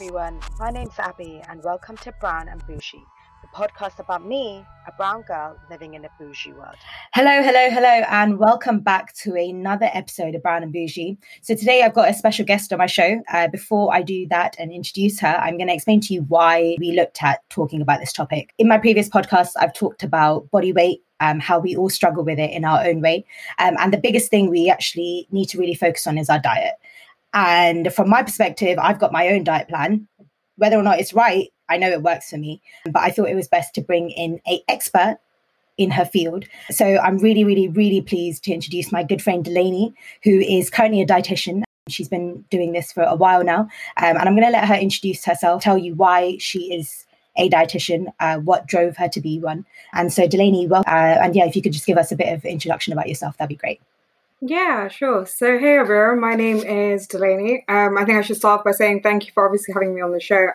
everyone. My name's Abby, and welcome to Brown and Bougie, the podcast about me, a brown girl living in a bougie world. Hello, hello, hello, and welcome back to another episode of Brown and Bougie. So, today I've got a special guest on my show. Uh, before I do that and introduce her, I'm going to explain to you why we looked at talking about this topic. In my previous podcast, I've talked about body weight um, how we all struggle with it in our own way. Um, and the biggest thing we actually need to really focus on is our diet. And from my perspective, I've got my own diet plan. Whether or not it's right, I know it works for me. But I thought it was best to bring in a expert in her field. So I'm really, really, really pleased to introduce my good friend Delany, who is currently a dietitian. She's been doing this for a while now. Um, and I'm going to let her introduce herself, tell you why she is a dietitian, uh, what drove her to be one. And so, Delany, well, uh, and yeah, if you could just give us a bit of introduction about yourself, that'd be great. Yeah, sure. So, hey everyone, my name is Delany. Um, I think I should start by saying thank you for obviously having me on the show.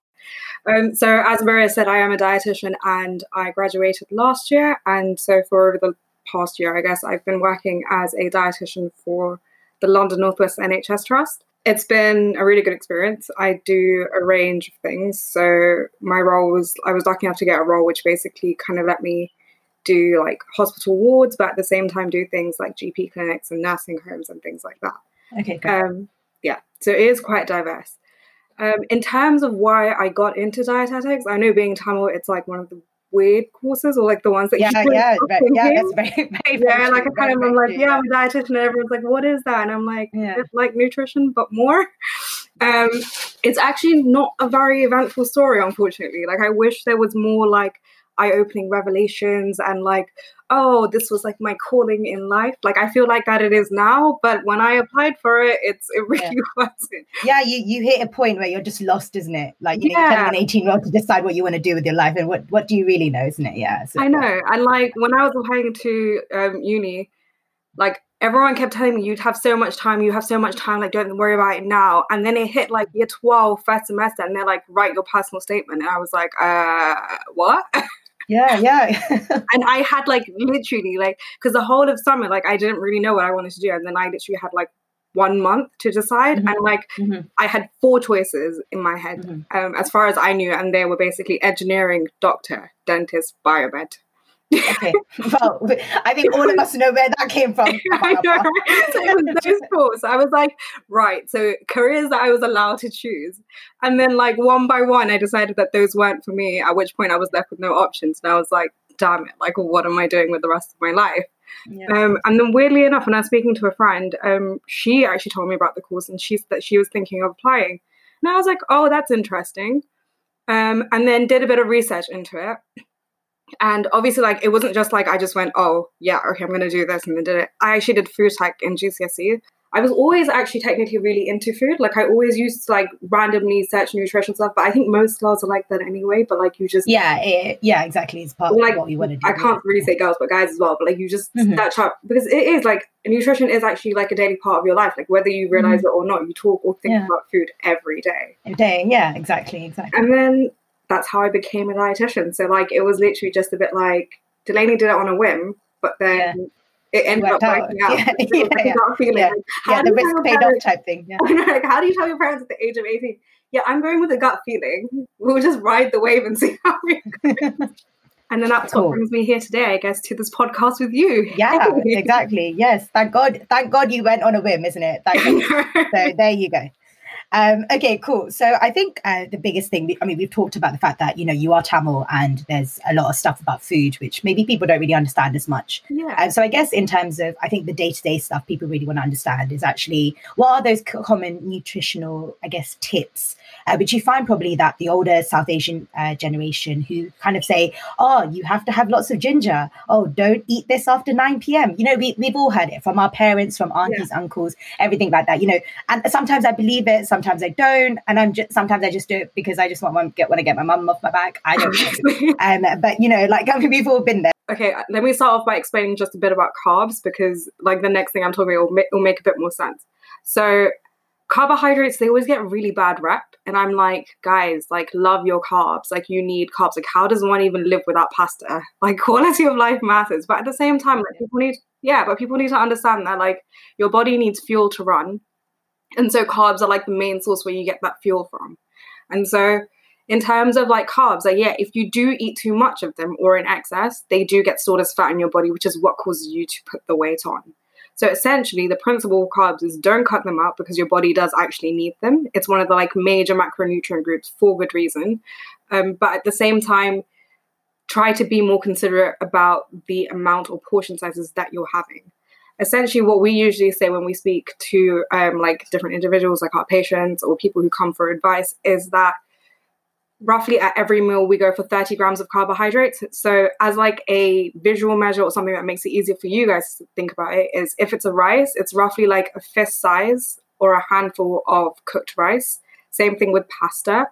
Um, so, as Maria said, I am a dietitian and I graduated last year. And so, for the past year, I guess, I've been working as a dietitian for the London Northwest NHS Trust. It's been a really good experience. I do a range of things. So, my role was, I was lucky enough to get a role which basically kind of let me do like hospital wards, but at the same time do things like GP clinics and nursing homes and things like that. Okay. Um, yeah, so it is quite diverse. Um, in terms of why I got into dietetics, I know being Tamil, it's like one of the weird courses or like the ones that yeah, you yeah, right, yeah, that's very, very, yeah, like I kind of am like, true, yeah, I'm a dietitian, and everyone's like, what is that? And I'm like, Yeah. it's like nutrition, but more. Um, it's actually not a very eventful story, unfortunately. Like, I wish there was more like eye-opening revelations and like, oh, this was like my calling in life. Like, I feel like that it is now, but when I applied for it, it's it really wasn't. yeah, you, you hit a point where you're just lost, isn't it? Like, you know, you're Yeah. an 18 year old to decide what you want to do with your life and what, what do you really know, isn't it? Yeah. So, I know. And like when I was applying to um, uni, like everyone kept telling me you'd have so much time, you have so much time, like don't worry about it now. And then it hit like year 12, first semester, and they're like, write your personal statement. And I was like, uh, what? Yeah, yeah. and I had like literally like because the whole of summer, like I didn't really know what I wanted to do. And then I literally had like one month to decide. Mhm. And like Mhm. I had four choices in my head, Mhm. um, as far as I knew, and they were basically engineering, doctor, dentist, biomed. Okay. Well, I think all of us know where that came from. I know, right? So it was those thoughts. I was like, right, so careers that I was allowed to choose. And then, like, one by one, I decided that those weren't for me, at which point I was left with no options. And I was like, damn it, like, what am I doing with the rest of my life? Yeah. Um, and then, weirdly enough, when I was speaking to a friend, um, she actually told me about the course and she said that she was thinking of applying. And I was like, oh, that's interesting. Um, and then did a bit of research into it. And obviously, like, it wasn't just like I just went, oh, yeah, okay, I'm to do this and then did it. I actually did food tech in GCSE. I was always actually technically really into food. Like, I always used to like randomly search nutrition stuff, but I think most girls are like that anyway. But like, you just, yeah, it, yeah, exactly. It's part Like, of what we want to do. I can't really say girls, but guys as well. But like, you just Mhm. search up because it is like nutrition is actually like a daily part of your life. Like, whether you realize it or not, you talk or think Mm-hmm. Yeah. about food every day. Day. Yeah, exactly, exactly. And then that's how I became a dietitian. So like it was literally just a bit like Delany did it on a whim, but then it ended up working out. Yeah, It was like yeah, gut feeling. yeah. Like, Yeah, the risk paid off type thing. Yeah. like, how do you tell your parents at the age of 18? Yeah, I'm going with a gut feeling. We'll just ride the wave and see how we go. And then that's Cool. what brings me here today, I guess, to this podcast with you. Yeah, exactly. Yes. Thank God. Thank God you went on a whim, isn't it? Thank God. so there you go. Um, okay, cool. So I think uh, the biggest thing, I mean, we've talked about the fact that, you know, you are Tamil and there's a lot of stuff about food, which maybe people don't really understand as much. yeah. Um, so I guess in terms of, I think the day-to-day stuff people really want to understand is actually what are those common nutritional, I guess, tips, uh, which you find probably that the older South Asian uh, generation who kind of say, oh, you have to have lots of ginger. Oh, don't eat this after 9 p.m. You know, we, we've all heard it from our parents, from aunties, uncles, everything like that, you know, and sometimes I believe it, sometimes I don't. And I'm just, sometimes I just do it because I just want, to get, want to get my mum off my back. I don't know. Um, but you know, like I mean, we've all been there. okay, let me start off by explaining just a bit about carbs because, like, the next thing I'm talking about will make, will make a bit more sense. So, carbohydrates, they always get really bad rep. And I'm like, guys, like, love your carbs. Like, you need carbs. Like, how does one even live without pasta? Like, quality of life matters. But at the same time, like, people need, yeah, but people need to understand that, like, your body needs fuel to run. And so, carbs are like the main source where you get that fuel from. And so in terms of like carbs, like yeah, if you do eat too much of them or in excess, they do get stored as fat in your body, which is what causes you to put the weight on. So essentially, the principle of carbs is don't cut them out because your body does actually need them. It's one of the like major macronutrient groups for good reason. Um, but at the same time, try to be more considerate about the amount or portion sizes that you're having. Essentially, what we usually say when we speak to um, like different individuals, like our patients or people who come for advice, is that roughly at every meal we go for 30 grams of carbohydrates. So as like a visual measure or something that makes it easier for you guys to think about it is if it's a rice it's roughly like a fist size or a handful of cooked rice. Same thing with pasta.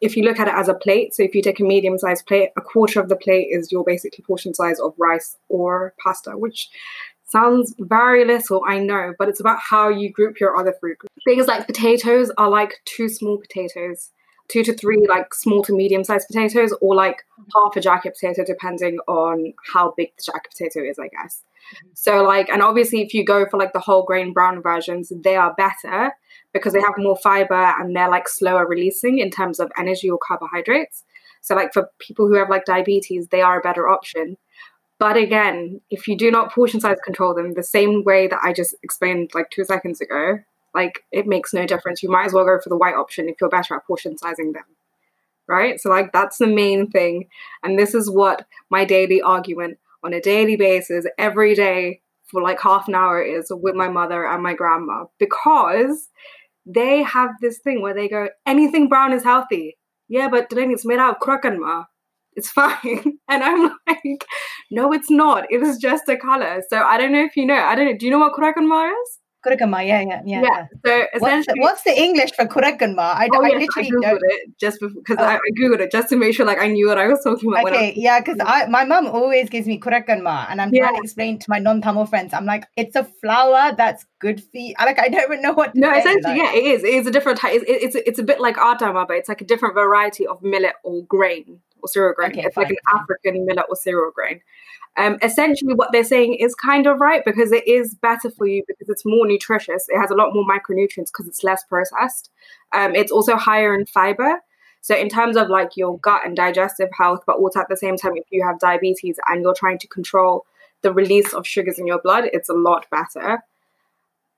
If you look at it as a plate so if you take a medium sized plate a quarter of the plate is your basically portion size of rice or pasta which sounds very little i know but it's about how you group your other fruit things like potatoes are like two small potatoes two to three like small to medium sized potatoes or like half a jacket potato depending on how big the jacket potato is i guess. Mm-hmm. so like and obviously if you go for like the whole grain brown versions they are better because they have more fiber and they're like slower releasing in terms of energy or carbohydrates. So like for people who have like diabetes they are a better option but again if you do not portion size control them the same way that i just explained like two seconds ago like it makes no difference. You might as well go for the white option if you're better at portion sizing them. Right? So like that's the main thing. And this is what my daily argument on a daily basis every day for like half an hour is with my mother and my grandma because they have this thing where they go, anything brown is healthy. Yeah, but then it's made out of krakenma. It's fine. And I'm like, no, it's not. It is just a color. So I don't know if you know. I don't know. Do you know what krakenma is? Kuragama, yeah, yeah, yeah. Yeah. So essentially, what's the, what's the English for Kuragama? I, oh, I yes, literally I googled don't... it just because oh. I, I, googled it just to make sure like I knew what I was talking about. Okay, yeah, because I my mom always gives me Kuragama, and I'm yeah. trying to explain to my non-Tamil friends. I'm like, it's a flower that's good for you. Like I don't even know what. no, essentially, like. yeah, it is. It is a different type. It's it's, it's a bit like Adama, but it's like a different variety of millet or grain or cereal grain. Okay, it's fine, like an. African millet or cereal grain. Um, essentially, what they're saying is kind of right because it is better for you because it's more nutritious. It has a lot more micronutrients because it's less processed. Um, it's also higher in fiber. So, in terms of like your gut and digestive health, but also at the same time, if you have diabetes and you're trying to control the release of sugars in your blood, it's a lot better.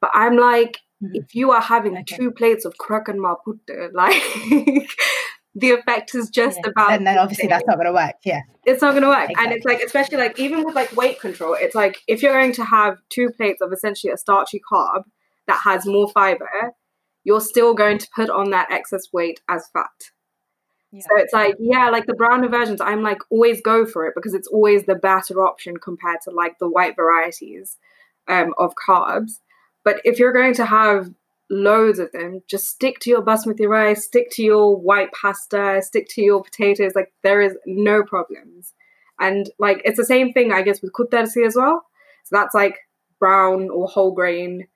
But I'm like, mm-hmm. if you are having okay. two plates of kraken maputte, like the effect is just yeah. about and then obviously that's not going to work yeah it's not going to work exactly. and it's like especially like even with like weight control it's like if you're going to have two plates of essentially a starchy carb that has more fiber you're still going to put on that excess weight as fat yeah. so it's like yeah like the browner versions i'm like always go for it because it's always the better option compared to like the white varieties um, of carbs but if you're going to have loads of them. Just stick to your basmati rice, stick to your white pasta, stick to your potatoes. Like there is no problems. And like it's the same thing, I guess, with kuttersi as well. So that's like brown or whole grain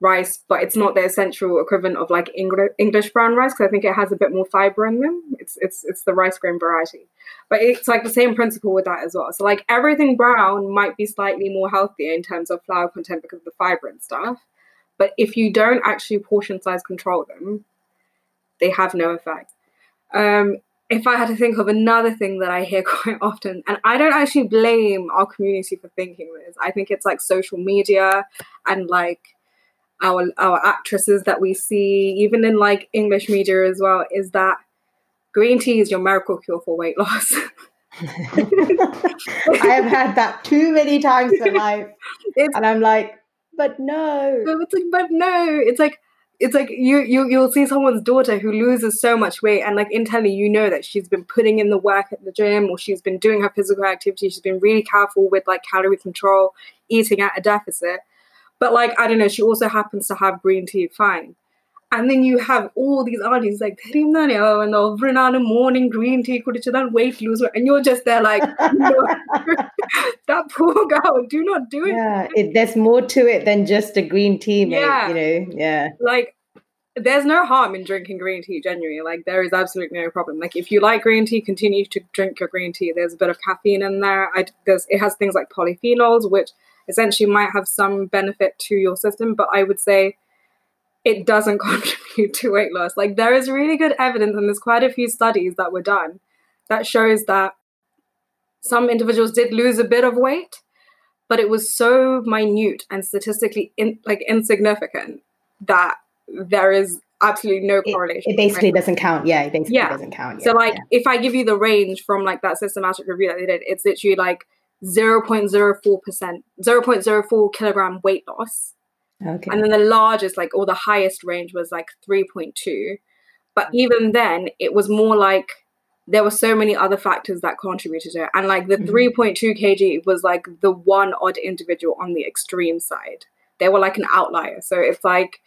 rice, but it's not the essential equivalent of like English brown rice because I think it has a bit more fiber in them. It's it's it's the rice grain variety, but it's like the same principle with that as well. So like everything brown might be slightly more healthier in terms of flour content because of the fiber and stuff, but if you don't actually portion size control them, they have no effect. Um, if I had to think of another thing that I hear quite often, and I don't actually blame our community for thinking this, I think it's like social media and like our our actresses that we see, even in like English media as well, is that green tea is your miracle cure for weight loss. I have had that too many times in life, it's, and I'm like, but no. But it's like, but no. It's like it's like you you you'll see someone's daughter who loses so much weight and like internally you know that she's been putting in the work at the gym or she's been doing her physical activity she's been really careful with like calorie control eating at a deficit but like i don't know she also happens to have green tea fine and then you have all these aunties like and over and morning green tea that weight lose and you're just there like no, that poor girl do not do it. Yeah it, there's more to it than just a green tea mate, yeah. you know? Yeah. Like there's no harm in drinking green tea genuinely. Like there is absolutely no problem. Like if you like green tea continue to drink your green tea. There's a bit of caffeine in there. I, there's, it has things like polyphenols which essentially might have some benefit to your system but i would say it doesn't contribute to weight loss. Like there is really good evidence, and there's quite a few studies that were done that shows that some individuals did lose a bit of weight, but it was so minute and statistically in, like insignificant that there is absolutely no correlation. It, it basically right? doesn't count. Yeah, it basically yeah. doesn't count. Yeah, So like yeah. if I give you the range from like that systematic review that they did, it's literally like 0.04%, 0.04 kilogram weight loss. Okay. And then the largest, like, or the highest range was like 3.2. But even then, it was more like there were so many other factors that contributed to it. And like the mm-hmm. 3.2 kg was like the one odd individual on the extreme side. They were like an outlier. So it's like,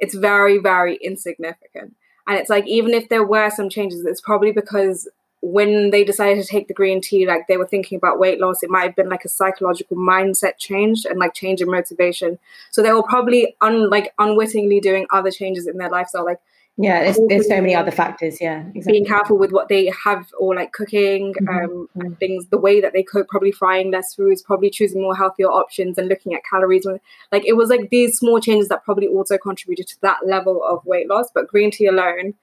it's very, very insignificant. And it's like, even if there were some changes, it's probably because when they decided to take the green tea, like they were thinking about weight loss, it might have been like a psychological mindset change and like change in motivation. So they were probably un like unwittingly doing other changes in their lifestyle, like yeah there's, there's so many other factors yeah exactly. being careful with what they have or like cooking mm-hmm. um mm-hmm. things the way that they cook probably frying less foods probably choosing more healthier options and looking at calories like it was like these small changes that probably also contributed to that level of weight loss but green tea alone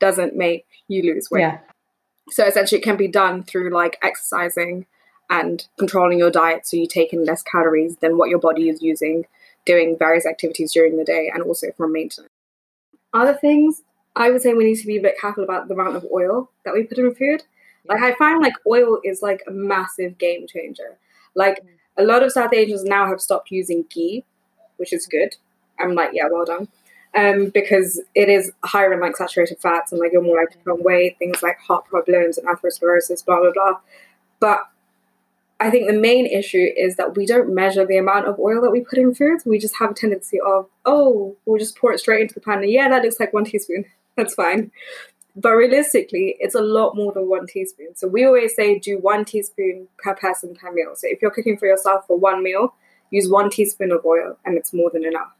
doesn't make you lose weight yeah. So essentially it can be done through like exercising and controlling your diet so you take in less calories than what your body is using doing various activities during the day and also from maintenance other things, I would say we need to be a bit careful about the amount of oil that we put in food. Like I find like oil is like a massive game changer. Like mm. a lot of South Asians now have stopped using ghee, which is good. I'm like, yeah, well done. Um, because it is higher in like saturated fats and like you're more likely to put weight, things like heart problems and atherosclerosis, blah blah blah. But I think the main issue is that we don't measure the amount of oil that we put in foods. We just have a tendency of, oh, we'll just pour it straight into the pan. And yeah, that looks like one teaspoon. That's fine. But realistically, it's a lot more than one teaspoon. So we always say do one teaspoon per person per meal. So if you're cooking for yourself for one meal, use one teaspoon of oil and it's more than enough.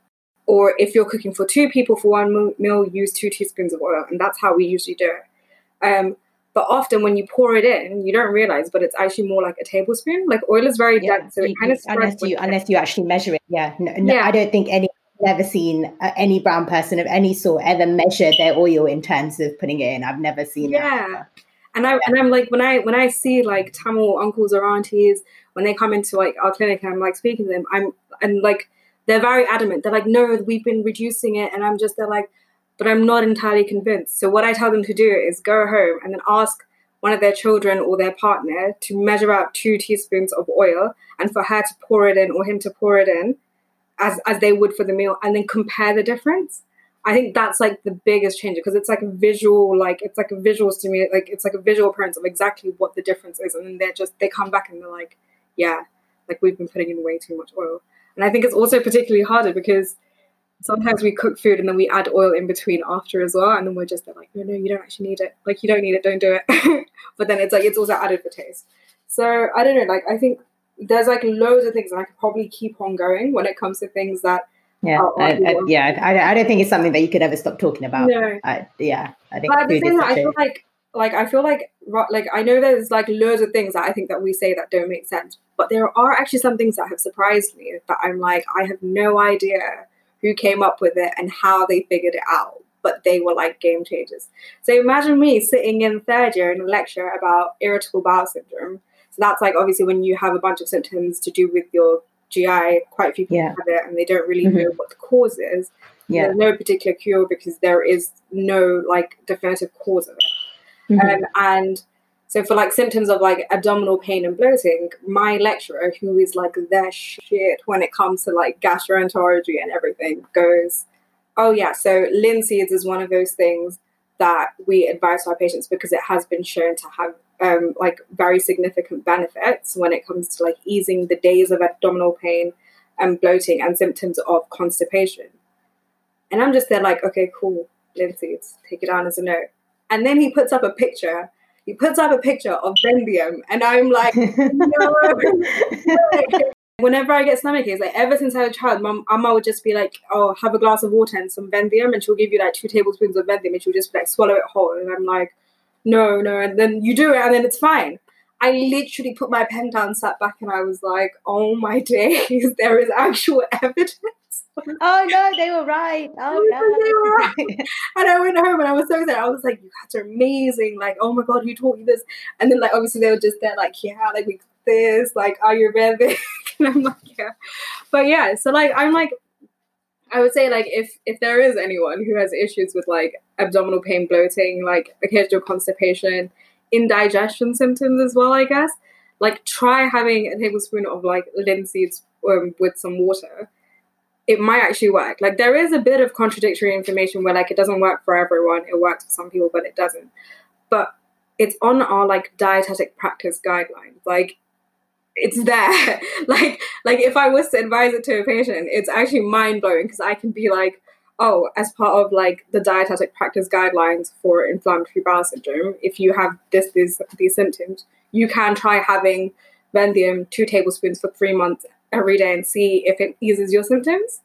Or if you're cooking for two people for one meal, use two teaspoons of oil. And that's how we usually do it. Um, but often when you pour it in, you don't realize, but it's actually more like a tablespoon. Like oil is very yeah, dense, so it kind of unless you unless you actually measure it. Yeah, no, no, yeah. I don't think any never seen uh, any brown person of any sort ever measure their oil in terms of putting it in. I've never seen yeah. That. And I yeah. and I'm like when I when I see like Tamil uncles or aunties when they come into like our clinic and I'm like speaking to them, I'm and like they're very adamant. They're like, no, we've been reducing it, and I'm just they're like, but I'm not entirely convinced. So what I tell them to do is go home and then ask one of their children or their partner to measure out two teaspoons of oil and for her to pour it in or him to pour it in as as they would for the meal and then compare the difference. I think that's like the biggest change because it's like a visual, like it's like a visual stimulate, like it's like a visual appearance of exactly what the difference is, and then they're just they come back and they're like, yeah, like we've been putting in way too much oil, and I think it's also particularly harder because sometimes we cook food and then we add oil in between after as well. And then we're just like no no you don't actually need it. Like you don't need it. Don't do it. But then it's like it's also added for taste. So i don't know. Like i think there's like loads of things and i could probably keep on going when it comes to things that yeah I, I, yeah I, I don't think it's something that you could ever stop talking about. No. I, yeah i think but at the same time, i feel like like i feel like like i know there's like loads of things that i think that we say that don't make sense but there are actually some things that have surprised me that i'm like i have no idea who came up with it and how they figured it out. But they were like game changers. So imagine me sitting in third year in a lecture about irritable bowel syndrome. So that's like obviously when you have a bunch of symptoms to do with your GI, quite a few people yeah. have it and they don't really mm-hmm. know what the cause is. Yeah. There's no particular cure because there is no like definitive cause of it. Mm-hmm. Um, and so for like symptoms of like abdominal pain and bloating, my lecturer, who is like the shit when it comes to like gastroenterology and everything, goes, "Oh yeah, so linseeds is one of those things that we advise our patients because it has been shown to have um, like very significant benefits when it comes to like easing the days of abdominal pain and bloating and symptoms of constipation." And I'm just there like, okay, cool, linseeds, take it down as a note. And then he puts up a picture he puts up a picture of Vendium, and I'm like, no. Whenever I get stomach aches, like ever since I was a child, mom, Amma would just be like, "Oh, have a glass of water and some Vendium," and she'll give you like two tablespoons of Vendium, and she'll just like swallow it whole. And I'm like, "No, no," and then you do it, and then it's fine. I literally put my pen down, sat back, and I was like, "Oh my days, there is actual evidence." Oh no, they were right. Oh no. they were Right. and I went home and I was so excited. I was like, you guys are amazing. Like, oh my god, who taught you this? And then like obviously they were just there, like, yeah, like we this, like, are you ready? and I'm like, yeah. But yeah, so like I'm like I would say like if if there is anyone who has issues with like abdominal pain, bloating, like occasional constipation, indigestion symptoms as well, I guess, like try having a tablespoon of like linseeds um, with some water it might actually work. Like there is a bit of contradictory information where like it doesn't work for everyone. It works for some people, but it doesn't. But it's on our like dietetic practice guidelines. Like it's there. like like if I was to advise it to a patient, it's actually mind blowing because I can be like, oh, as part of like the dietetic practice guidelines for inflammatory bowel syndrome, if you have this these these symptoms, you can try having Venthium two tablespoons for three months every day and see if it eases your symptoms.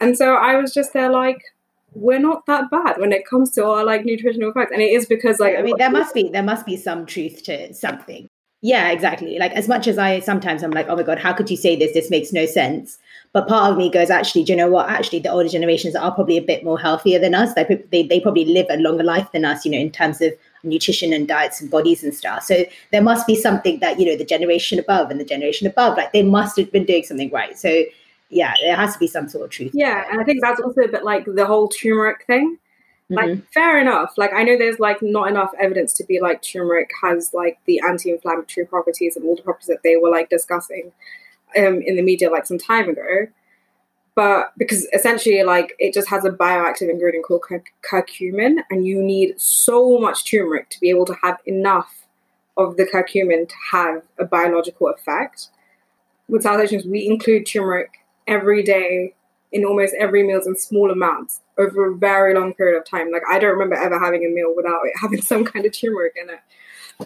And so I was just there like, we're not that bad when it comes to our like nutritional facts. And it is because like I mean there must be there must be some truth to something. Yeah, exactly. Like as much as I sometimes I'm like, oh my god, how could you say this? This makes no sense. But part of me goes, actually, do you know what? Actually, the older generations are probably a bit more healthier than us. They they, they probably live a longer life than us, you know, in terms of nutrition and diets and bodies and stuff. So there must be something that, you know, the generation above and the generation above, like they must have been doing something right. So yeah, there has to be some sort of truth. Yeah, and I think that's also a bit like the whole turmeric thing. Like mm-hmm. fair enough. Like I know there's like not enough evidence to be like turmeric has like the anti-inflammatory properties and all the properties that they were like discussing um in the media like some time ago but because essentially like it just has a bioactive ingredient called curcumin and you need so much turmeric to be able to have enough of the curcumin to have a biological effect. With south asians we include turmeric every day in almost every meals in small amounts over a very long period of time. Like i don't remember ever having a meal without it having some kind of turmeric in it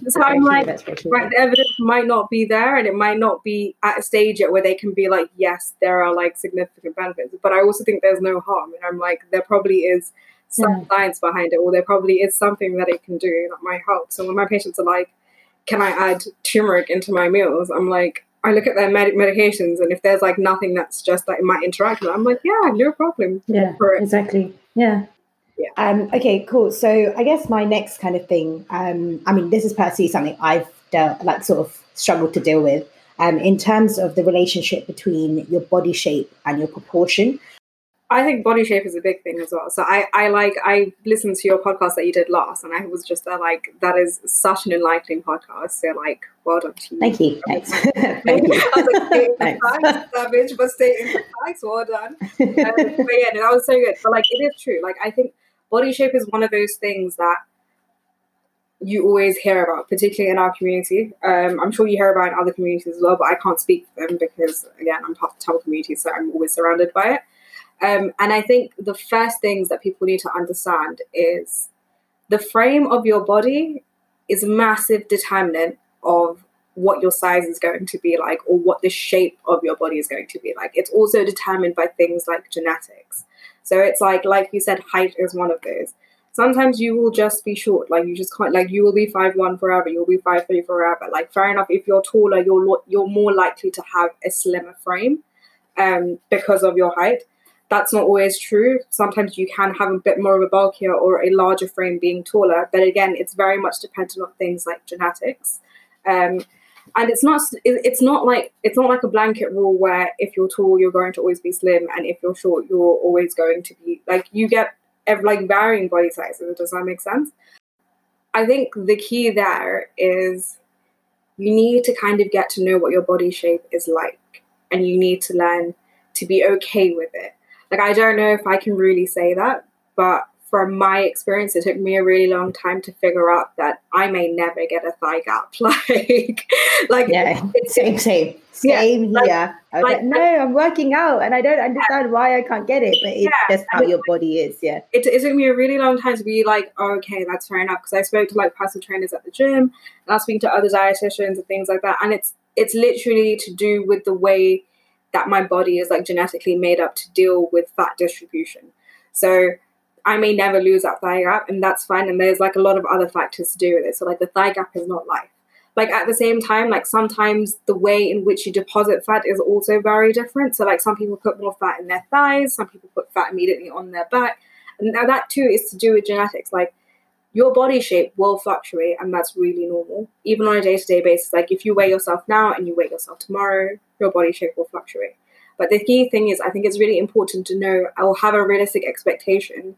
so I'm like, right, the evidence might not be there, and it might not be at a stage yet where they can be like, yes, there are like significant benefits. But I also think there's no harm, and I'm like, there probably is some yeah. science behind it, or there probably is something that it can do that might help. So when my patients are like, can I add turmeric into my meals? I'm like, I look at their med- medications, and if there's like nothing that's just that it might interact with, I'm like, yeah, no problem. Yeah, exactly. Yeah. Yeah. Um, okay, cool. So I guess my next kind of thing, um, I mean, this is personally something I've dealt, like sort of struggled to deal with um, in terms of the relationship between your body shape and your proportion. I think body shape is a big thing as well. So I, I like I listened to your podcast that you did last, and I was just there like that is such an enlightening podcast. So like, well done to you. Thank you. Thanks. Thank you. I was like, Thanks. savage, but stating facts. Well done. Um, but yeah, no, that was so good. But like, it is true. Like, I think body shape is one of those things that you always hear about, particularly in our community. Um, I'm sure you hear about in other communities as well, but I can't speak for them because, again, I'm part of the Tamil community, so I'm always surrounded by it. Um, and I think the first things that people need to understand is the frame of your body is a massive determinant of what your size is going to be like or what the shape of your body is going to be like. It's also determined by things like genetics. So it's like, like you said, height is one of those. Sometimes you will just be short, like you just can't, like you will be five one forever, you'll be five three forever. Like fair enough, if you're taller, you're you're more likely to have a slimmer frame, um, because of your height. That's not always true. Sometimes you can have a bit more of a bulkier or a larger frame being taller, but again, it's very much dependent on things like genetics. Um, and it's not it's not like it's not like a blanket rule where if you're tall you're going to always be slim and if you're short you're always going to be like you get like varying body sizes. Does that make sense? I think the key there is you need to kind of get to know what your body shape is like and you need to learn to be okay with it. Like i don't know if i can really say that but from my experience, it took me a really long time to figure out that I may never get a thigh gap. like, like yeah, it's, same, same, same yeah, here. Like, like, no, I'm working out, and I don't understand yeah. why I can't get it, but it's yeah, just how your body is. Yeah, it, it, took me a really long time to be like, oh, okay, that's fair enough. Because I spoke to like personal trainers at the gym, and I was speaking to other dietitians and things like that, and it's it's literally to do with the way that my body is like genetically made up to deal with fat distribution. So I may never lose that thigh gap, and that's fine. And there's like a lot of other factors to do with it. So like the thigh gap is not life. like at the same time, like sometimes the way in which you deposit fat is also very different. So like some people put more fat in their thighs, some people put fat immediately on their back. And now that too is to do with genetics. Like your body shape will fluctuate and that's really normal. Even on a day-to-day basis. Like if you weigh yourself now and you weigh yourself tomorrow, your body shape will fluctuate. But the key thing is I think it's really important to know I will have a realistic expectation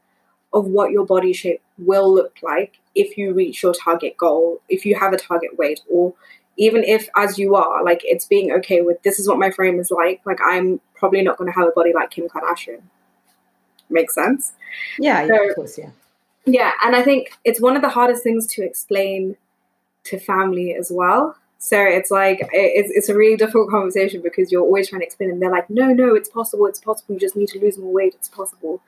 of what your body shape will look like if you reach your target goal, if you have a target weight, or even if as you are, like it's being okay with this is what my frame is like, like I'm probably not going to have a body like Kim Kardashian. Makes sense? Yeah, so, yeah, of course, yeah. Yeah, and I think it's one of the hardest things to explain to family as well. So it's like it's, it's a really difficult conversation because you're always trying to explain, and they're like, "No, no, it's possible. It's possible. You just need to lose more weight. It's possible."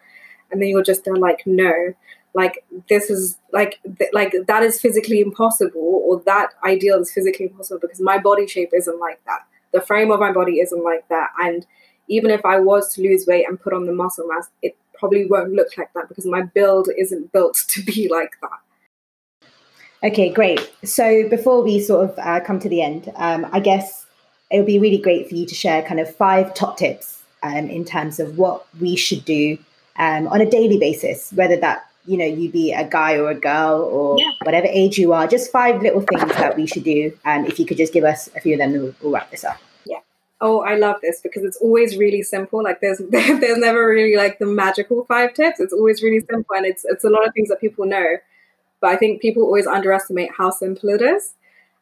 And then you're just there like, "No, like this is like th- like that is physically impossible or that ideal is physically impossible because my body shape isn't like that. The frame of my body isn't like that and even if i was to lose weight and put on the muscle mass it probably won't look like that because my build isn't built to be like that. Okay great. So before we sort of uh, come to the end um, i guess it would be really great for you to share kind of five top tips um, in terms of what we should do um, on a daily basis whether that you know, you be a guy or a girl or yeah. whatever age you are, just five little things that we should do. And if you could just give us a few of them, we'll, we'll wrap this up. Yeah. Oh, I love this because it's always really simple. Like there's there's never really like the magical five tips. It's always really simple, and it's it's a lot of things that people know, but I think people always underestimate how simple it is.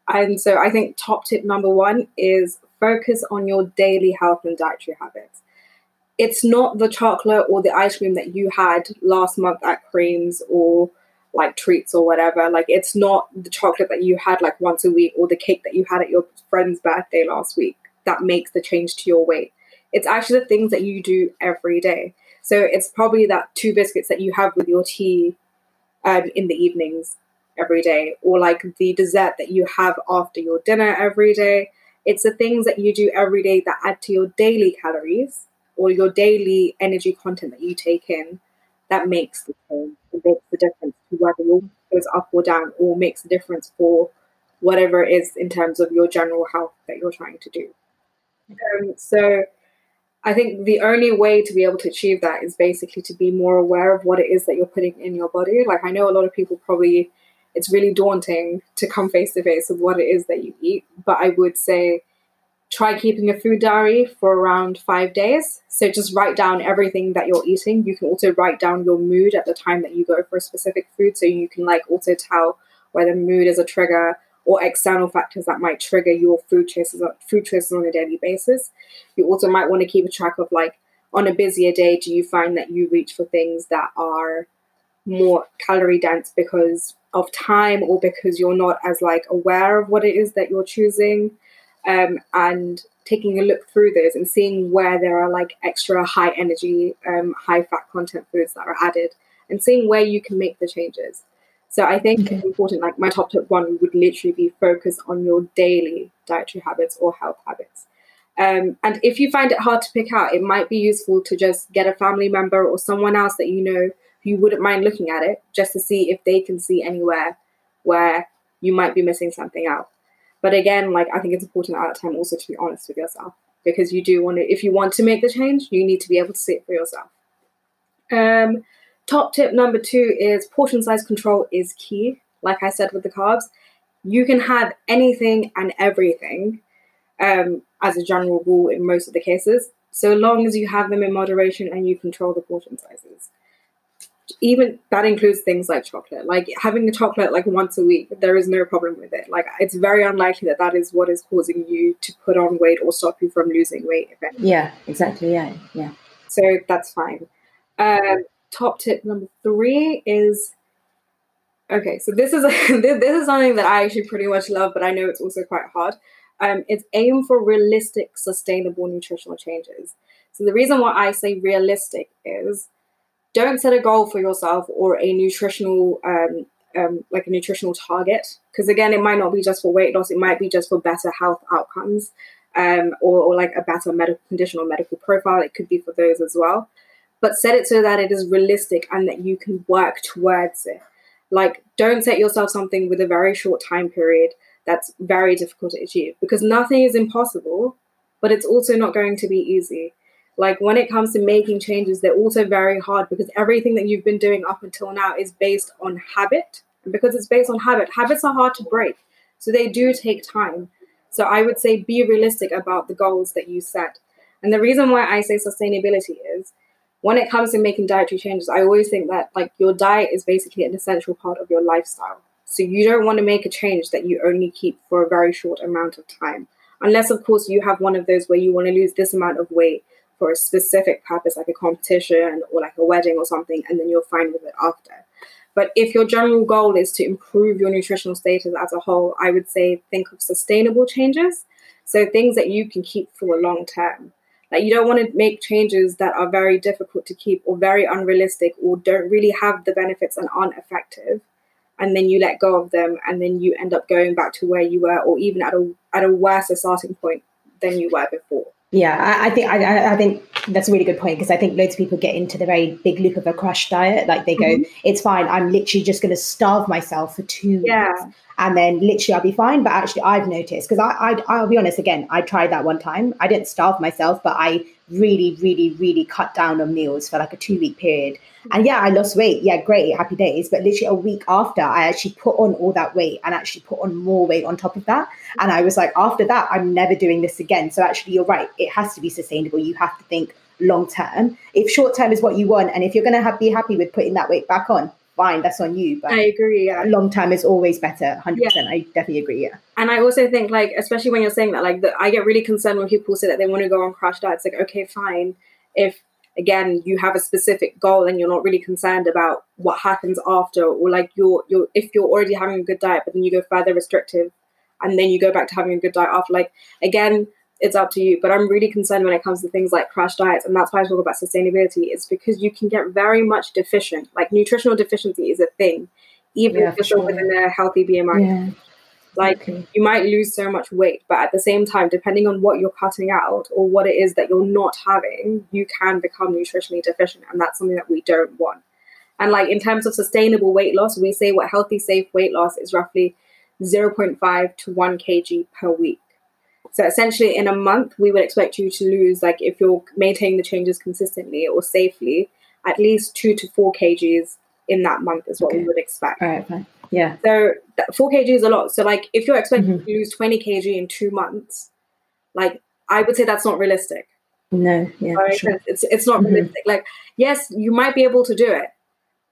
And so I think top tip number one is focus on your daily health and dietary habits it's not the chocolate or the ice cream that you had last month at creams or like treats or whatever. Like it's not the chocolate that you had like once a week or the cake that you had at your friend's birthday last week that makes the change to your weight. It's actually the things that you do every day. So it's probably that two biscuits that you have with your tea um, in the evenings every day or like the dessert that you have after your dinner every day. It's the things that you do every day that add to your daily calories or your daily energy content that you take in that makes the change, it makes the difference to whether your goes up or down, or makes a difference for whatever it is in terms of your general health that you're trying to do. Um, so I think the only way to be able to achieve that is basically to be more aware of what it is that you're putting in your body. Like I know a lot of people probably it's really daunting to come face to face with what it is that you eat, but I would say try keeping a food diary for around five days. So just write down everything that you're eating. You can also write down your mood at the time that you go for a specific food. So you can like also tell whether mood is a trigger or external factors that might trigger your food choices food choices on a daily basis. You also might want to keep a track of like on a busier day, do you find that you reach for things that are more calorie dense because of time or because you're not as like aware of what it is that you're choosing um, and taking a look through those and seeing where there are like extra high energy, um, high fat content foods that are added and seeing where you can make the changes. So I think okay. it's important, like my top tip one would literally be focus on your daily dietary habits or health habits. Um, and if you find it hard to pick out, it might be useful to just get a family member or someone else that you know who you wouldn't mind looking at it just to see if they can see anywhere where you might be missing something out. But again, like I think it's important at that time also to be honest with yourself because you do want to, if you want to make the change, you need to be able to see it for yourself. Um, top tip number two is portion size control is key. Like I said with the carbs, you can have anything and everything um, as a general rule in most of the cases, so long as you have them in moderation and you control the portion sizes even that includes things like chocolate. Like having a chocolate like once a week there is no problem with it. Like it's very unlikely that that is what is causing you to put on weight or stop you from losing weight yeah exactly yeah yeah. So that's fine. Um, top tip number three is okay so this is a, this is something that i actually pretty much love but i know it's also quite hard. Um, it's aim for realistic sustainable nutritional changes. So the reason why i say realistic is don't set a goal for yourself or a nutritional um, um, like a nutritional target because again it might not be just for weight loss it might be just for better health outcomes um, or, or like a better medical condition or medical profile it could be for those as well but set it so that it is realistic and that you can work towards it like don't set yourself something with a very short time period that's very difficult to achieve because nothing is impossible, but it's also not going to be easy. Like when it comes to making changes, they're also very hard because everything that you've been doing up until now is based on habit. And because it's based on habit, habits are hard to break. So they do take time. So I would say be realistic about the goals that you set. And the reason why I say sustainability is when it comes to making dietary changes, I always think that like your diet is basically an essential part of your lifestyle. So you don't want to make a change that you only keep for a very short amount of time. Unless, of course, you have one of those where you want to lose this amount of weight for a specific purpose, like a competition or like a wedding or something, and then you're fine with it after. But if your general goal is to improve your nutritional status as a whole, I would say think of sustainable changes. So things that you can keep for a long term. Like you don't want to make changes that are very difficult to keep or very unrealistic or don't really have the benefits and aren't effective. And then you let go of them and then you end up going back to where you were or even at a at a worse starting point than you were before. Yeah, I, I think I, I, think that's a really good point because I think loads of people get into the very big loop of a crash diet. Like they go, mm-hmm. "It's fine. I'm literally just going to starve myself for two yeah. weeks, and then literally I'll be fine." But actually, I've noticed because I, I, I'll be honest. Again, I tried that one time. I didn't starve myself, but I really, really, really cut down on meals for like a two week period. And yeah, I lost weight. Yeah, great, happy days. But literally a week after, I actually put on all that weight and actually put on more weight on top of that. And I was like, after that, I'm never doing this again. So actually, you're right. It has to be sustainable. You have to think long term. If short term is what you want, and if you're going to be happy with putting that weight back on, fine, that's on you. But I agree. Yeah. Long term is always better. Hundred percent. I definitely agree. Yeah. And I also think like, especially when you're saying that, like, the, I get really concerned when people say that they want to go on crash diets. Like, okay, fine. If again you have a specific goal and you're not really concerned about what happens after, or like you're you're if you're already having a good diet, but then you go further restrictive, and then you go back to having a good diet after. Like again, it's up to you. But I'm really concerned when it comes to things like crash diets, and that's why I talk about sustainability. Is because you can get very much deficient. Like nutritional deficiency is a thing, even yeah, if you're still within a healthy BMI. Yeah. Like okay. you might lose so much weight, but at the same time, depending on what you're cutting out or what it is that you're not having, you can become nutritionally deficient, and that's something that we don't want. And like in terms of sustainable weight loss, we say what healthy, safe weight loss is roughly 0.5 to 1 kg per week. So essentially, in a month, we would expect you to lose, like if you're maintaining the changes consistently or safely, at least two to four kgs in that month is what okay. we would expect. All right, fine. Yeah. So four kg is a lot. So like, if you're expecting mm-hmm. to lose 20 kg in two months, like I would say that's not realistic. No, yeah, sure. it's it's not mm-hmm. realistic. Like, yes, you might be able to do it,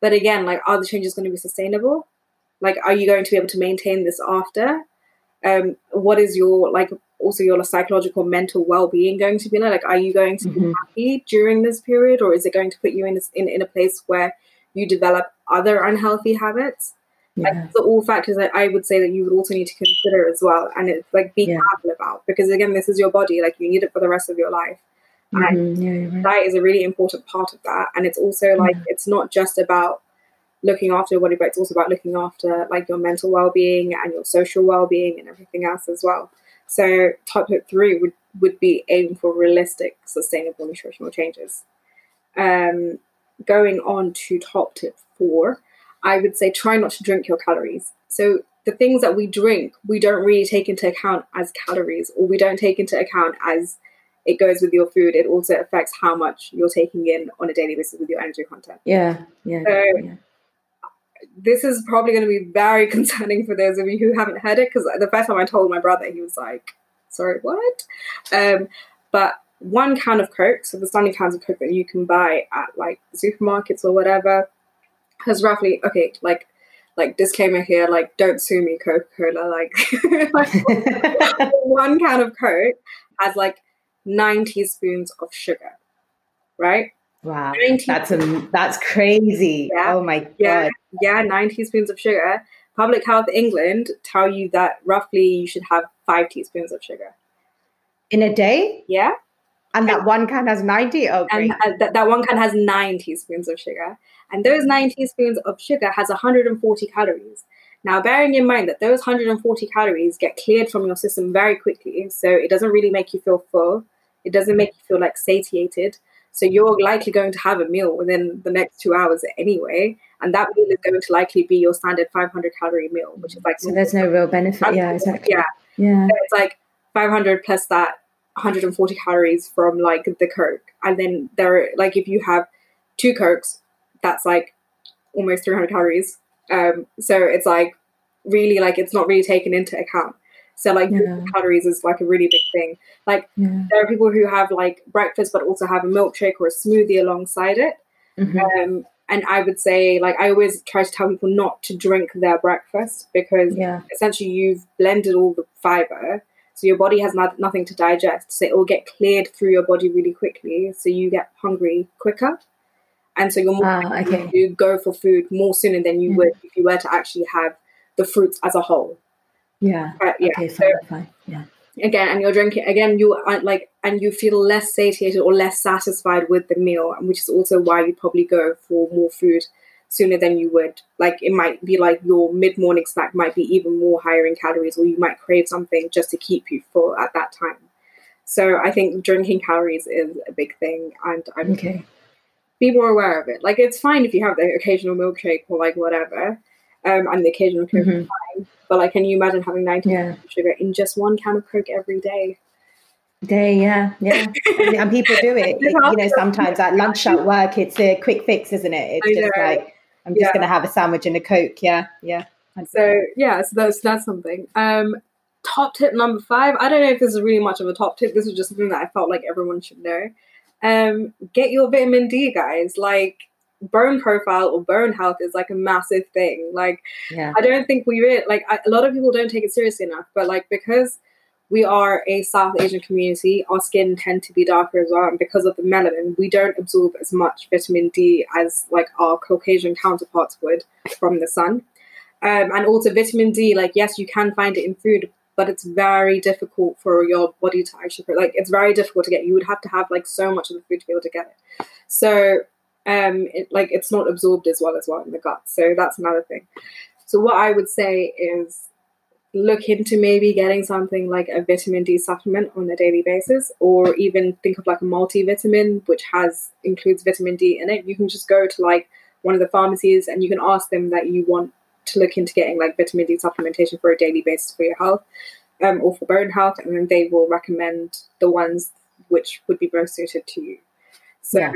but again, like, are the changes going to be sustainable? Like, are you going to be able to maintain this after? Um, what is your like also your psychological mental well-being going to be like? Like, are you going to mm-hmm. be happy during this period, or is it going to put you in, in in a place where you develop other unhealthy habits? Yeah. Like, these are all factors that I would say that you would also need to consider as well, and it's like be yeah. careful about because again, this is your body. Like, you need it for the rest of your life. Mm-hmm. Yeah, right. Diet is a really important part of that, and it's also like it's not just about looking after your body, but it's also about looking after like your mental well-being and your social well-being and everything else as well. So top tip three would would be aim for realistic, sustainable nutritional changes. Um, going on to top tip four, I would say try not to drink your calories. So the things that we drink, we don't really take into account as calories, or we don't take into account as it goes with your food. It also affects how much you're taking in on a daily basis with your energy content. Yeah, yeah. So yeah this is probably going to be very concerning for those of you who haven't heard it because the first time I told my brother, he was like, "Sorry, what?" Um, but one can of Coke, so the standard cans of Coke that you can buy at like supermarkets or whatever, has roughly okay, like like disclaimer here, like don't sue me, Coca Cola. Like, like one can of Coke has like nine teaspoons of sugar, right? Wow, that's a, that's crazy. Yeah. Oh my god. Yeah, yeah, nine teaspoons of sugar. Public Health England tell you that roughly you should have five teaspoons of sugar in a day. Yeah, and that one can has ninety. Oh, and uh, that, that one can has nine teaspoons of sugar, and those nine teaspoons of sugar has 140 calories. Now, bearing in mind that those 140 calories get cleared from your system very quickly, so it doesn't really make you feel full. It doesn't make you feel like satiated So you're likely going to have a meal within the next two hours anyway. And that meal is going to likely be your standard 500 calorie meal, which is like. So there's no real benefit. Yeah, exactly. Yeah. Yeah. So it's like 500 plus that 140 calories from like the Coke. And then there, are, like, if you have two Cokes, that's like almost 300 calories. Um, so it's like really like it's not really taken into account. So like Yeah. calories is like a really big thing. Like Yeah. there are people who have like breakfast but also have a milkshake or a smoothie alongside it. Mhm. Um, and I would say like I always try to tell people not to drink their breakfast because Yeah. essentially you've blended all the fiber so your body has not, nothing to digest so it will get cleared through your body really quickly so you get hungry quicker and so you're more Ah, okay. to go for food more sooner than you Mm. would if you were to actually have the fruits as a whole Yeah. but yeah Okay, so fine, fine. Yeah. again and you're drinking again you are like and you feel less satiated or less satisfied with the meal and which is also why you probably go for more food sooner than you would like it might be like your mid-morning snack might be even more higher in calories or you might crave something just to keep you full at that time so i think drinking calories is a big thing and i'm Okay. be more aware of it like it's fine if you have the occasional milkshake or like whatever um and the occasional coke Mhm. but like can you imagine having 90 Yeah. sugar in just one can of coke every day Day, yeah, yeah, and, people do it. It's You know, sometimes at lunch at work, it's a quick fix, isn't it? It's I just know. like I'm just Yeah. gonna have a sandwich and a coke. Yeah, yeah. So yeah, so that's that's something. Um, top tip number five. I don't know if this is really much of a top tip. This is just something that I felt like everyone should know. Um, get your vitamin D, guys. Like bone profile or bone health is like a massive thing. Like yeah, I don't think we really like I, a lot of people don't take it seriously enough. But like because we are a South Asian community, our skin tend to be darker as well, and because of the melanin, we don't absorb as much vitamin D as like our Caucasian counterparts would from the sun. Um, and also vitamin D, like yes, you can find it in food, but it's very difficult for your body to actually like it's very difficult to get. You would have to have like so much of the food to be able to get it. So um, it, like it's not absorbed as well as well in the gut. So that's another thing. So what I would say is look into maybe getting something like a vitamin D supplement on a daily basis, or even think of like a multivitamin which has includes vitamin D in it. You can just go to like one of the pharmacies and you can ask them that you want to look into getting like vitamin D supplementation for a daily basis for your health um, or for bone health, and then they will recommend the ones which would be most suited to you. So Yeah.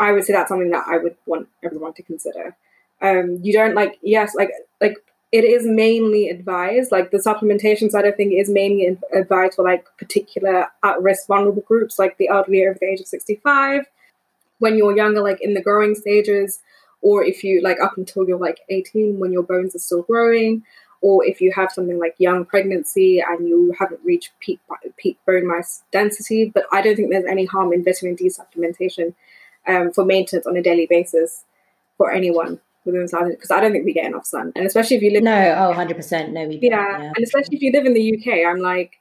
I would say that's something that I would want everyone to consider. Um, you don't like yes, like like it is mainly advised, like the supplementation side of thing is mainly advised for like particular at risk vulnerable groups, like the elderly over the age of 65, when you're younger, like in the growing stages, or if you like up until you're like 18 when your bones are still growing, or if you have something like young pregnancy and you haven't reached peak, peak bone mass density. But I don't think there's any harm in vitamin D supplementation um, for maintenance on a daily basis for anyone within the south because I don't think we get enough sun, and especially if you live No, oh, 100 percent. No, we don't. yeah, and especially if you live in the UK, I'm like,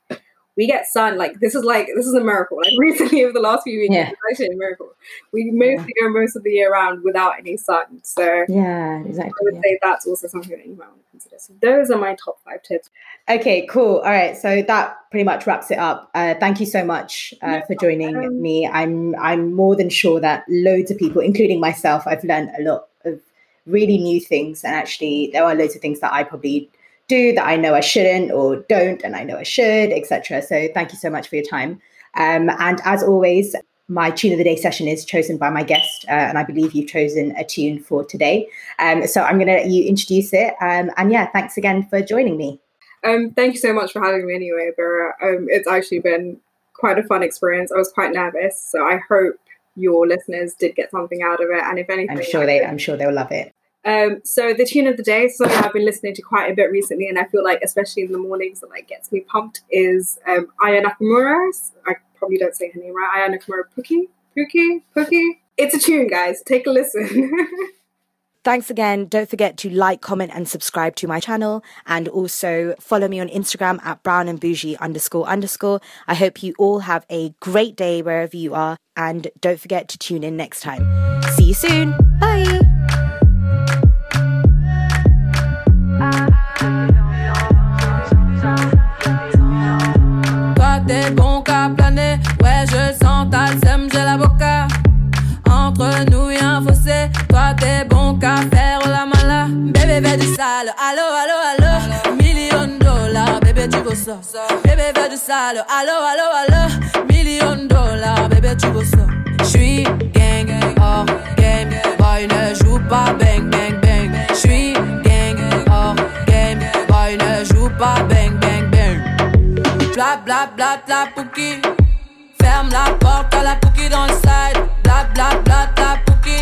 we get sun. Like this is like this is a miracle. Like recently, over the last few weeks, Yeah. it's actually a miracle. We mostly go most of the year round without any sun. So yeah, exactly. I would yeah. say that's also something that you might want to consider. So those are my top five tips. Okay, cool. All right, so that pretty much wraps it up. Uh, thank you so much uh, for joining problem. me. I'm I'm more than sure that loads of people, including myself, I've learned a lot of really new things, and actually there are loads of things that I probably do that I know I shouldn't or don't, and I know I should, etc. So thank you so much for your time. Um, and as always, my tune of the day session is chosen by my guest, uh, and I believe you've chosen a tune for today. Um, so I'm going to let you introduce it. Um, and yeah, thanks again for joining me. Um, thank you so much for having me anyway, Vera. Um, it's actually been quite a fun experience. I was quite nervous, so I hope your listeners did get something out of it. And if anything, I'm sure they I'm sure they'll love it. Um, so the tune of the day, something I've been listening to quite a bit recently, and I feel like especially in the mornings that like gets me pumped is um, Aya Nakamura's. I probably don't say her name right. Aya Nakamura Pookie Pookie Pookie. It's a tune, guys. Take a listen. Thanks again. Don't forget to like, comment, and subscribe to my channel. And also follow me on Instagram at brown and underscore underscore. I hope you all have a great day wherever you are. And don't forget to tune in next time. See you soon. Bye. t'es bon qu'à planer. Ouais, je sens ta sème, j'ai la boca. Entre nous y'a un fossé, toi t'es bon qu'à faire la mala. Bébé, fais du sale, allo, allo, allo. Million dollars, bébé, tu veux ça. Bébé, fais du sale, allo, allo, allo. Million dollars, bébé, tu veux ça. J'suis gang, oh, hors game. Boy, ne joue pas bang, bang, bang. J'suis gang, oh, hors game. Boy, ne joue pas bang. Bla bla bla pouki. Ferme la porte à la pouki dans le side. Bla bla bla pouki.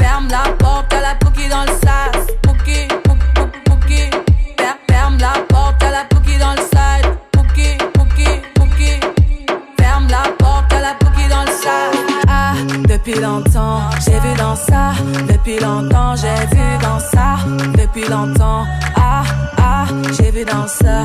Ferme la porte à la pouki dans le sas. Pouki, pouki. Ferme la porte à la pouki dans le side. Pouki, pouki, pouki. Ferme la porte à la pouki dans le. Ah, depuis longtemps, j'ai vu dans ça. Depuis longtemps, j'ai vu dans ça. Depuis longtemps, ah, ah, j'ai vu dans ça.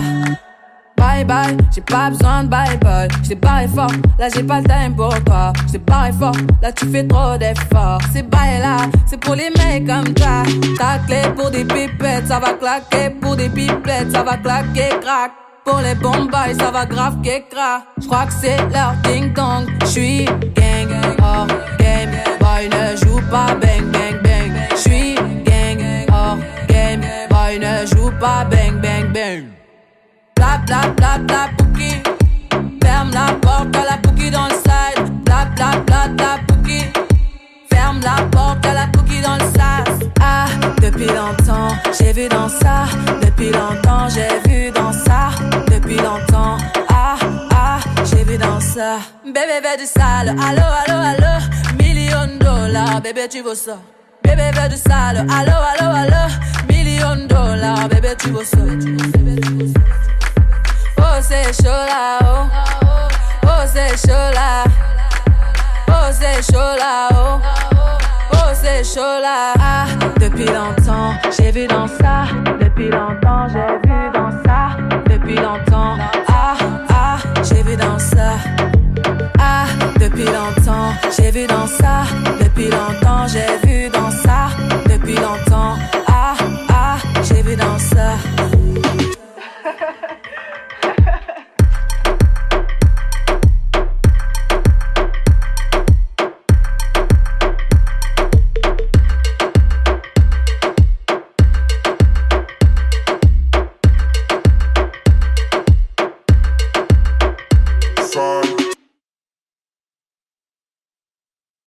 Bye bye, j'ai pas besoin de bye bye. J't'ai barré fort, là j'ai pas le time pour toi. J't'ai barré fort, là tu fais trop d'efforts. C'est bye là, c'est pour les mecs comme toi. Ta clé pour des pipettes, ça va claquer. Pour des pipettes, ça va claquer, crack. Pour les bombes, ça va grave crack. J'crois que c'est leur ding dong. J'suis gang, hors game. Boy ne joue pas bang bang bang. J'suis gang, hors game. Boy ne joue pas bang bang bang. Pouki. Ferme la porte à la pouki dans le bla pouki. Ferme la porte à la pouki dans le sas. Ah, depuis longtemps, j'ai vu dans ça. Depuis longtemps, j'ai vu dans ça. Depuis longtemps, ah, ah, j'ai vu dans ça. Bébé veut du sale, allo, allo, allo. Million de dollars, bébé tu veux ça. Bébé veut du sale, allo, allo, allo. Million de dollars, bébé tu veux ça. Oh, c'est chaud là, Você chorar, oh. Você chorar. Você chorar, oh. Você chorar. Ah, depuis longtemps, j'ai vu dans ça. Depuis longtemps, j'ai vu dans ça. Depuis longtemps, ah, ah, j'ai vu dans ça. Ah, depuis longtemps, j'ai vu dans ça. Depuis longtemps, j'ai vu dans ça. Depuis longtemps, ah, ah, j'ai vu dans ça.